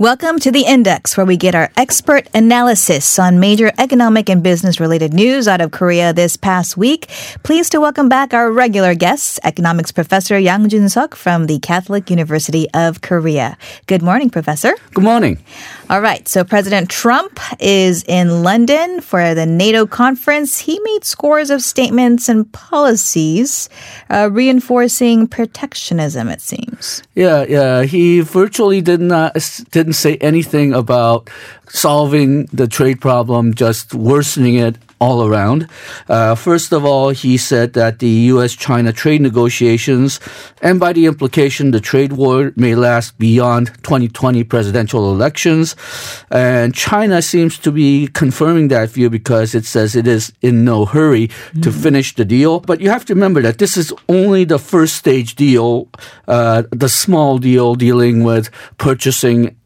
Welcome to the Index, where we get our expert analysis on major economic and business related news out of Korea this past week. Pleased to welcome back our regular guests, economics professor Yang Jun Suk from the Catholic University of Korea. Good morning, professor. Good morning. All right, so President Trump is in London for the NATO conference. He made scores of statements and policies uh, reinforcing protectionism, it seems. Yeah, yeah. He virtually did not didn't say anything about solving the trade problem, just worsening it all around. Uh, first of all, he said that the U.S. China trade negotiations, and by the implication, the trade war may last beyond 2020 presidential elections. And China seems to be confirming that view because it says it is in no hurry mm-hmm. to finish the deal. But you have to remember that this is only the first stage deal, uh, the small deal dealing with purchasing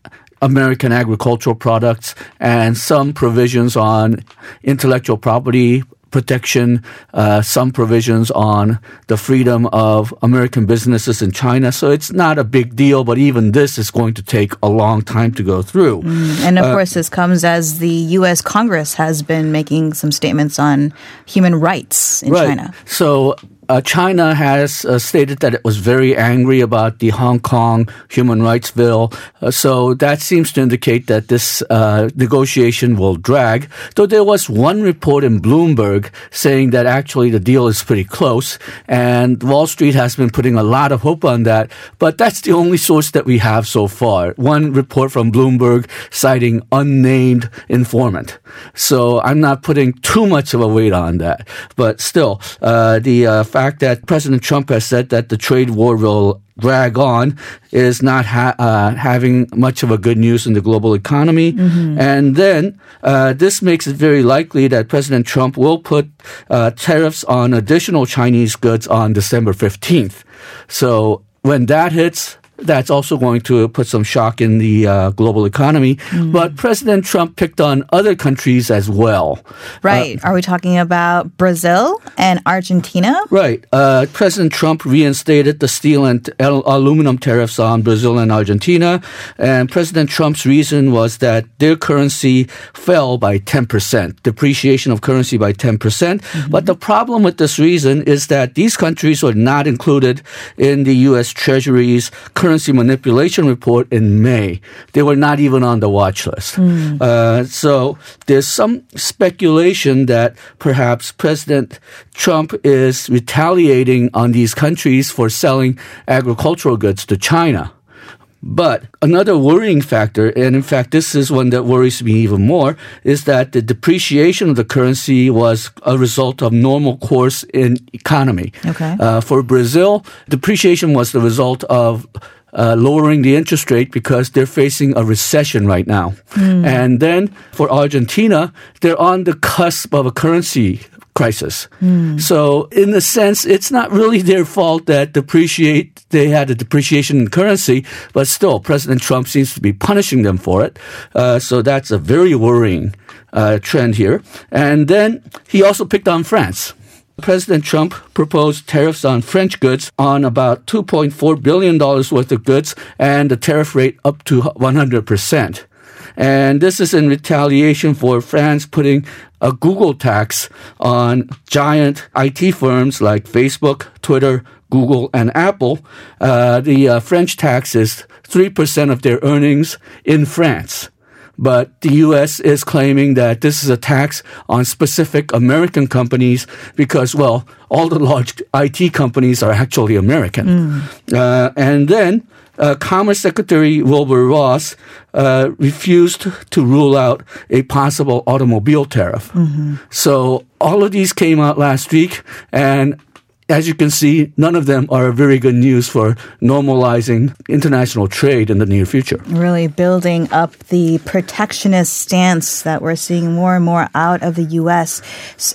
American agricultural products and some provisions on intellectual property protection, uh, some provisions on the freedom of American businesses in China. So it's not a big deal, but even this is going to take a long time to go through. Mm, and of uh, course, this comes as the U.S. Congress has been making some statements on human rights in right. China. So uh, China has uh, stated that it was very angry about the Hong Kong human rights bill. Uh, so that seems to indicate that this uh, negotiation will drag. Though there was one report in Bloomberg saying that actually the deal is pretty close, and Wall Street has been putting a lot of hope on that. But that's the only source that we have so far. One report from Bloomberg citing unnamed informant. So I'm not putting too much of a weight on that. But still, uh, the uh, fact that President Trump has said that the trade war will drag on is not ha- uh, having much of a good news in the global economy. Mm-hmm. And then uh, this makes it very likely that President Trump will put uh, tariffs on additional Chinese goods on December 15th. So when that hits, that's also going to put some shock in the uh, global economy. Mm. But President Trump picked on other countries as well. Right. Uh, Are we talking about Brazil and Argentina? Right. Uh, President Trump reinstated the steel and aluminum tariffs on Brazil and Argentina. And President Trump's reason was that their currency fell by 10%, depreciation of currency by 10%. Mm-hmm. But the problem with this reason is that these countries were not included in the U.S. Treasury's currency manipulation report in May. They were not even on the watch list. Mm. Uh, so there's some speculation that perhaps President Trump is retaliating on these countries for selling agricultural goods to China. But another worrying factor, and in fact, this is one that worries me even more, is that the depreciation of the currency was a result of normal course in economy. Okay. Uh, for Brazil, depreciation was the result of uh, lowering the interest rate because they're facing a recession right now. Mm. And then for Argentina, they're on the cusp of a currency crisis. Mm. So in a sense, it's not really their fault that depreciate they had a depreciation in currency, but still, President Trump seems to be punishing them for it. Uh, so that's a very worrying uh, trend here. And then he also picked on France. President Trump proposed tariffs on French goods on about $2.4 billion worth of goods and the tariff rate up to 100%. And this is in retaliation for France putting a Google tax on giant IT firms like Facebook, Twitter, Google, and Apple. Uh, the uh, French tax is 3% of their earnings in France. But the U.S. is claiming that this is a tax on specific American companies because, well, all the large IT companies are actually American. Mm. Uh, and then uh, Commerce Secretary Wilbur Ross uh, refused to rule out a possible automobile tariff. Mm-hmm. So all of these came out last week, and as you can see, none of them are very good news for normalizing international trade in the near future. Really building up the protectionist stance that we're seeing more and more out of the U.S.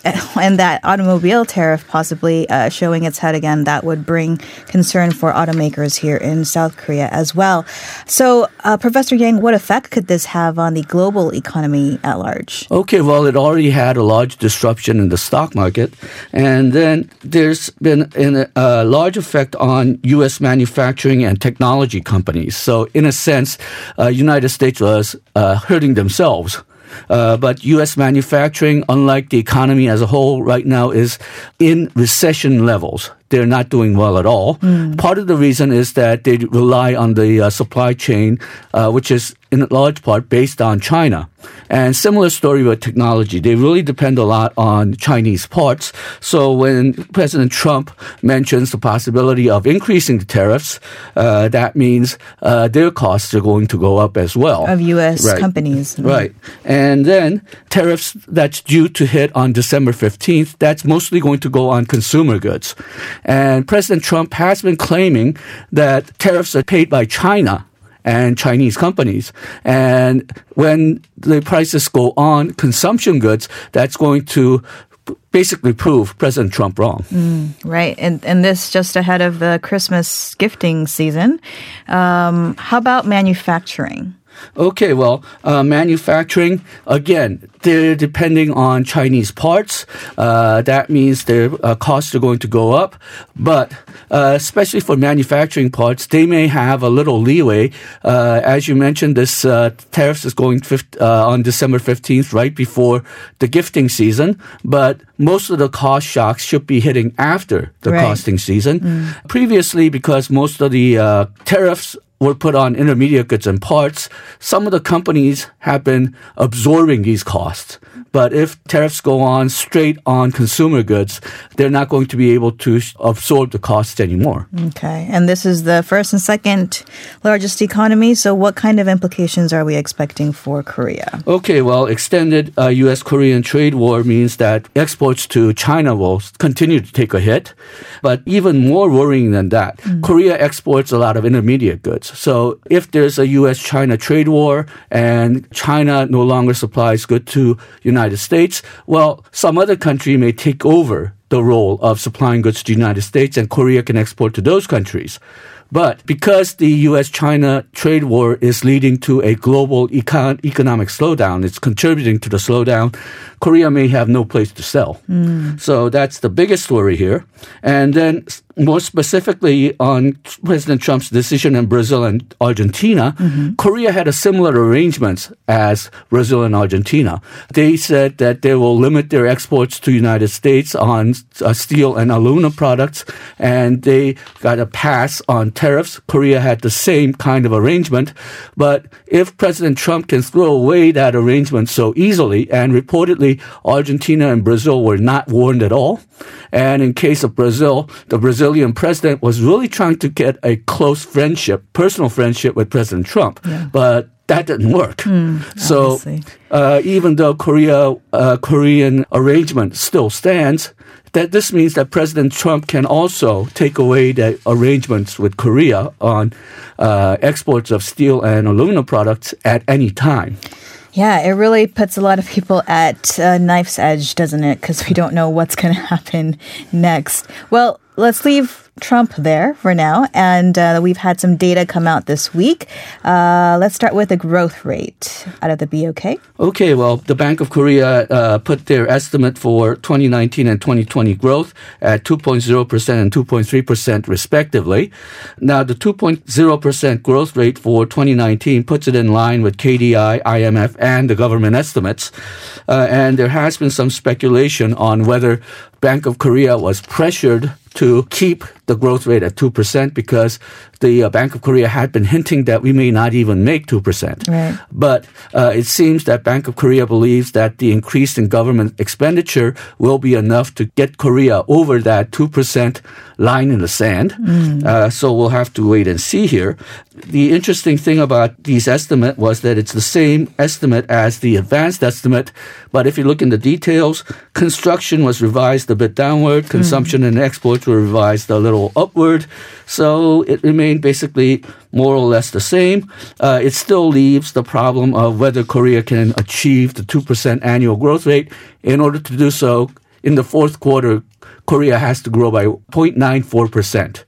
And that automobile tariff possibly uh, showing its head again, that would bring concern for automakers here in South Korea as well. So, uh, Professor Yang, what effect could this have on the global economy at large? Okay, well, it already had a large disruption in the stock market. And then there's been in a, large effect on U.S. manufacturing and technology companies. So, in a sense, uh, United States was uh, hurting themselves. Uh, but U.S. manufacturing, unlike the economy as a whole right now, is in recession levels they're not doing well at all. Mm. Part of the reason is that they rely on the uh, supply chain, uh, which is in large part based on China. And similar story with technology. They really depend a lot on Chinese parts. So when President Trump mentions the possibility of increasing the tariffs, uh, that means uh, their costs are going to go up as well. Of U.S. Right. companies. Mm. Right. And then tariffs that's due to hit on December 15th, that's mostly going to go on consumer goods. And President Trump has been claiming that tariffs are paid by China and Chinese companies. And when the prices go on consumption goods, that's going to basically prove President Trump wrong. Mm, right. And, and this just ahead of the Christmas gifting season. Um, how about manufacturing? Okay, well, uh, manufacturing, again, they're depending on Chinese parts. Uh, that means their uh, costs are going to go up. But uh, especially for manufacturing parts, they may have a little leeway. Uh, as you mentioned, this uh, tariffs is going on December 15th, right before the gifting season. But most of the cost shocks should be hitting after the right. costing season. Mm. Previously, because most of the tariffs were put on intermediate goods and parts, some of the companies have been absorbing these costs. But if tariffs go on straight on consumer goods, they're not going to be able to absorb the costs anymore. Okay. And this is the first and second largest economy. So, what kind of implications are we expecting for Korea? Okay. Well, extended uh, U.S. Korean trade war means that exports to China will continue to take a hit. But even more worrying than that, mm. Korea exports a lot of intermediate goods. So, if there's a U.S. China trade war and China no longer supplies goods to United United States, well, some other country may take over the role of supplying goods to the United States and Korea can export to those countries. But because the U.S. China trade war is leading to a global econ- economic slowdown, it's contributing to the slowdown, Korea may have no place to sell. Mm. So that's the biggest story here. And then more specifically on President Trump's decision in Brazil and Argentina, mm-hmm. Korea had a similar arrangement as Brazil and Argentina. They said that they will limit their exports to United States on uh, steel and aluminum products, and they got a pass on tariffs. Korea had the same kind of arrangement, but if President Trump can throw away that arrangement so easily, and reportedly Argentina and Brazil were not warned at all, and in case of Brazil, the Brazilian president was really trying to get a close friendship, personal friendship with President Trump. Yeah. But that didn't work. Mm, so uh, even though Korea uh, Korean arrangement still stands, that this means that President Trump can also take away the arrangements with Korea on uh, exports of steel and aluminum products at any time. Yeah, it really puts a lot of people at a knife's edge, doesn't it? Because we don't know what's going to happen next. Well, let's leave Trump there for now. And uh, we've had some data come out this week. Uh, let's start with the growth rate out of the BOK. Okay, well, the Bank of Korea uh, put their estimate for 2019 and 2020 growth at 2.0% and 2.3% respectively. Now, the 2.0% growth rate for 2019 puts it in line with KDI, IMF, and the government estimates. Uh, and there has been some speculation on whether Bank of Korea was pressured to keep the growth rate at 2% because the uh, Bank of Korea had been hinting that we may not even make 2%. Right. But uh, it seems that Bank of Korea believes that the increase in government expenditure will be enough to get Korea over that 2% line in the sand. Mm. Uh, so we'll have to wait and see here. The interesting thing about these estimate was that it's the same estimate as the advanced estimate. But if you look in the details, construction was revised a bit downward, mm. consumption mm. and exports were revised a little upward. So it remained basically more or less the same. Uh, it still leaves the problem of whether Korea can achieve the 2% annual growth rate. In order to do so, in the fourth quarter, Korea has to grow by 0.94%.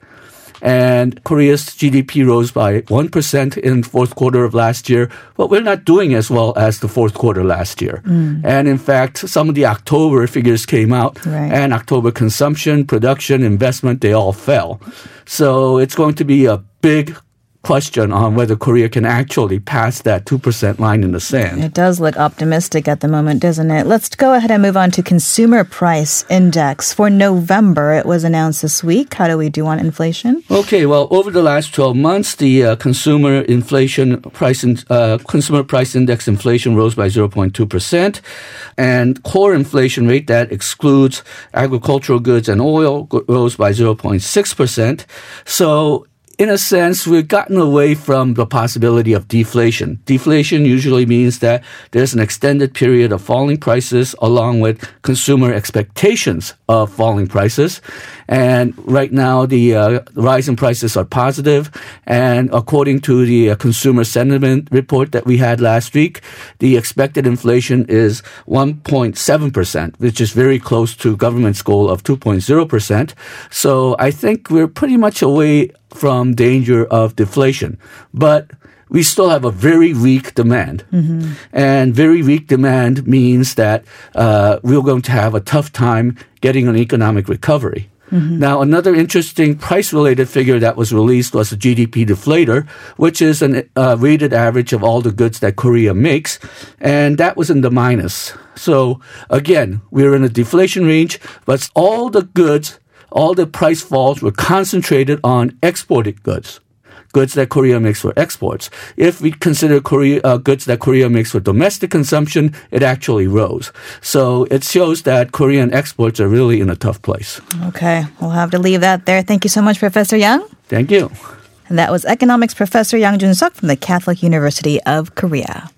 and Korea's GDP rose by 1% in fourth quarter of last year, but we're not doing as well as the fourth quarter last year. Mm. And in fact, some of the October figures came out right. and October consumption, production, investment, they all fell. So it's going to be a big question on whether Korea can actually pass that 2% line in the sand. It does look optimistic at the moment, doesn't it? Let's go ahead and move on to consumer price index. For November, it was announced this week. How do we do on inflation? Okay, well, over the last 12 months, the uh, consumer inflation price in, uh, consumer price index inflation rose by 0.2%, and core inflation rate that excludes agricultural goods and oil rose by 0.6%. So in a sense, we've gotten away from the possibility of deflation. Deflation usually means that there's an extended period of falling prices along with consumer expectations of falling prices. And right now, the uh, rise in prices are positive. And according to the uh, consumer sentiment report that we had last week, the expected inflation is 1.7%, which is very close to government's goal of 2.0%. So I think we're pretty much away from danger of deflation. But we still have a very weak demand. Mm-hmm. And very weak demand means that uh, we're going to have a tough time getting an economic recovery. Mm-hmm. Now, another interesting price related figure that was released was the GDP deflator, which is a uh, weighted average of all the goods that Korea makes. And that was in the minus. So again, we're in a deflation range, but all the goods all the price falls were concentrated on exported goods goods that Korea makes for exports. If we consider Korea uh, goods that Korea makes for domestic consumption, it actually rose. So it shows that Korean exports are really in a tough place. Okay, we'll have to leave that there. Thank you so much, Professor Young. Thank you. And that was economics professor Yang Jun Suk from the Catholic University of Korea.